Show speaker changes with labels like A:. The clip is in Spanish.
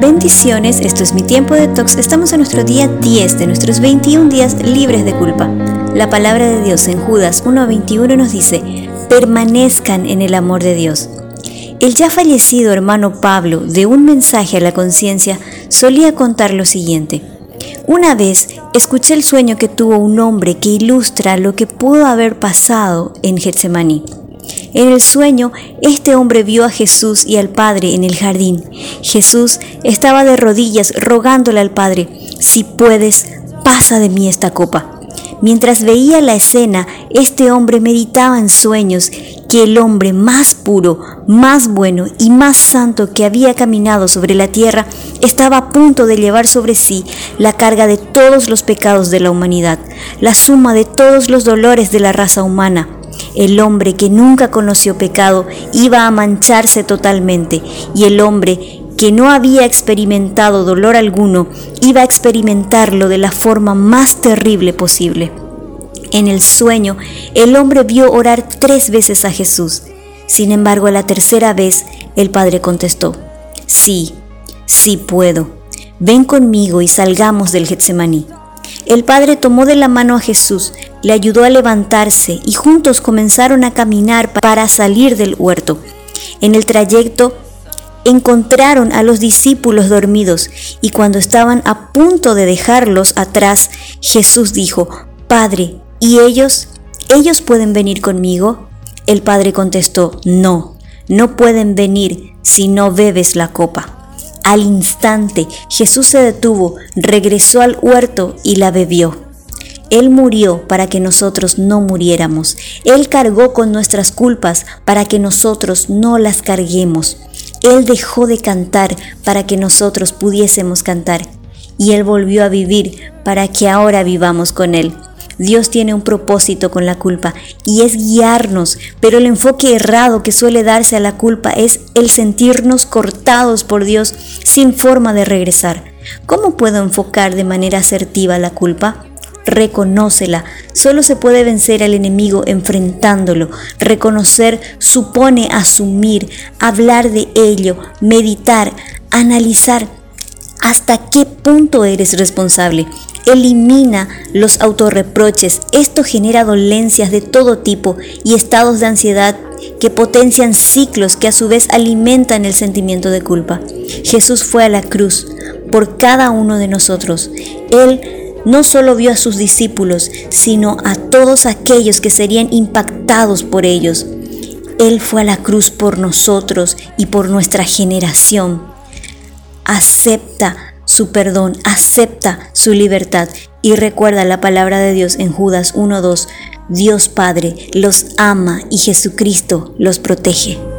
A: Bendiciones, esto es mi tiempo de tox. Estamos en nuestro día 10 de nuestros 21 días libres de culpa. La palabra de Dios en Judas 1.21 nos dice, permanezcan en el amor de Dios. El ya fallecido hermano Pablo, de un mensaje a la conciencia, solía contar lo siguiente. Una vez escuché el sueño que tuvo un hombre que ilustra lo que pudo haber pasado en Getsemaní. En el sueño, este hombre vio a Jesús y al Padre en el jardín. Jesús estaba de rodillas rogándole al Padre, si puedes, pasa de mí esta copa. Mientras veía la escena, este hombre meditaba en sueños que el hombre más puro, más bueno y más santo que había caminado sobre la tierra estaba a punto de llevar sobre sí la carga de todos los pecados de la humanidad, la suma de todos los dolores de la raza humana el hombre que nunca conoció pecado iba a mancharse totalmente y el hombre que no había experimentado dolor alguno iba a experimentarlo de la forma más terrible posible. En el sueño, el hombre vio orar tres veces a Jesús. Sin embargo, a la tercera vez, el Padre contestó, Sí, sí puedo. Ven conmigo y salgamos del Getsemaní. El Padre tomó de la mano a Jesús, le ayudó a levantarse y juntos comenzaron a caminar para salir del huerto. En el trayecto encontraron a los discípulos dormidos y cuando estaban a punto de dejarlos atrás, Jesús dijo, Padre, ¿y ellos? ¿Ellos pueden venir conmigo? El Padre contestó, no, no pueden venir si no bebes la copa. Al instante Jesús se detuvo, regresó al huerto y la bebió. Él murió para que nosotros no muriéramos. Él cargó con nuestras culpas para que nosotros no las carguemos. Él dejó de cantar para que nosotros pudiésemos cantar. Y Él volvió a vivir para que ahora vivamos con Él. Dios tiene un propósito con la culpa y es guiarnos, pero el enfoque errado que suele darse a la culpa es el sentirnos cortados por Dios sin forma de regresar. ¿Cómo puedo enfocar de manera asertiva la culpa? Reconócela. Solo se puede vencer al enemigo enfrentándolo. Reconocer supone asumir, hablar de ello, meditar, analizar hasta qué punto eres responsable. Elimina los autorreproches. Esto genera dolencias de todo tipo y estados de ansiedad que potencian ciclos que a su vez alimentan el sentimiento de culpa. Jesús fue a la cruz por cada uno de nosotros. Él no solo vio a sus discípulos, sino a todos aquellos que serían impactados por ellos. Él fue a la cruz por nosotros y por nuestra generación. Acepta su perdón, acepta su libertad y recuerda la palabra de Dios en Judas 1.2. Dios Padre los ama y Jesucristo los protege.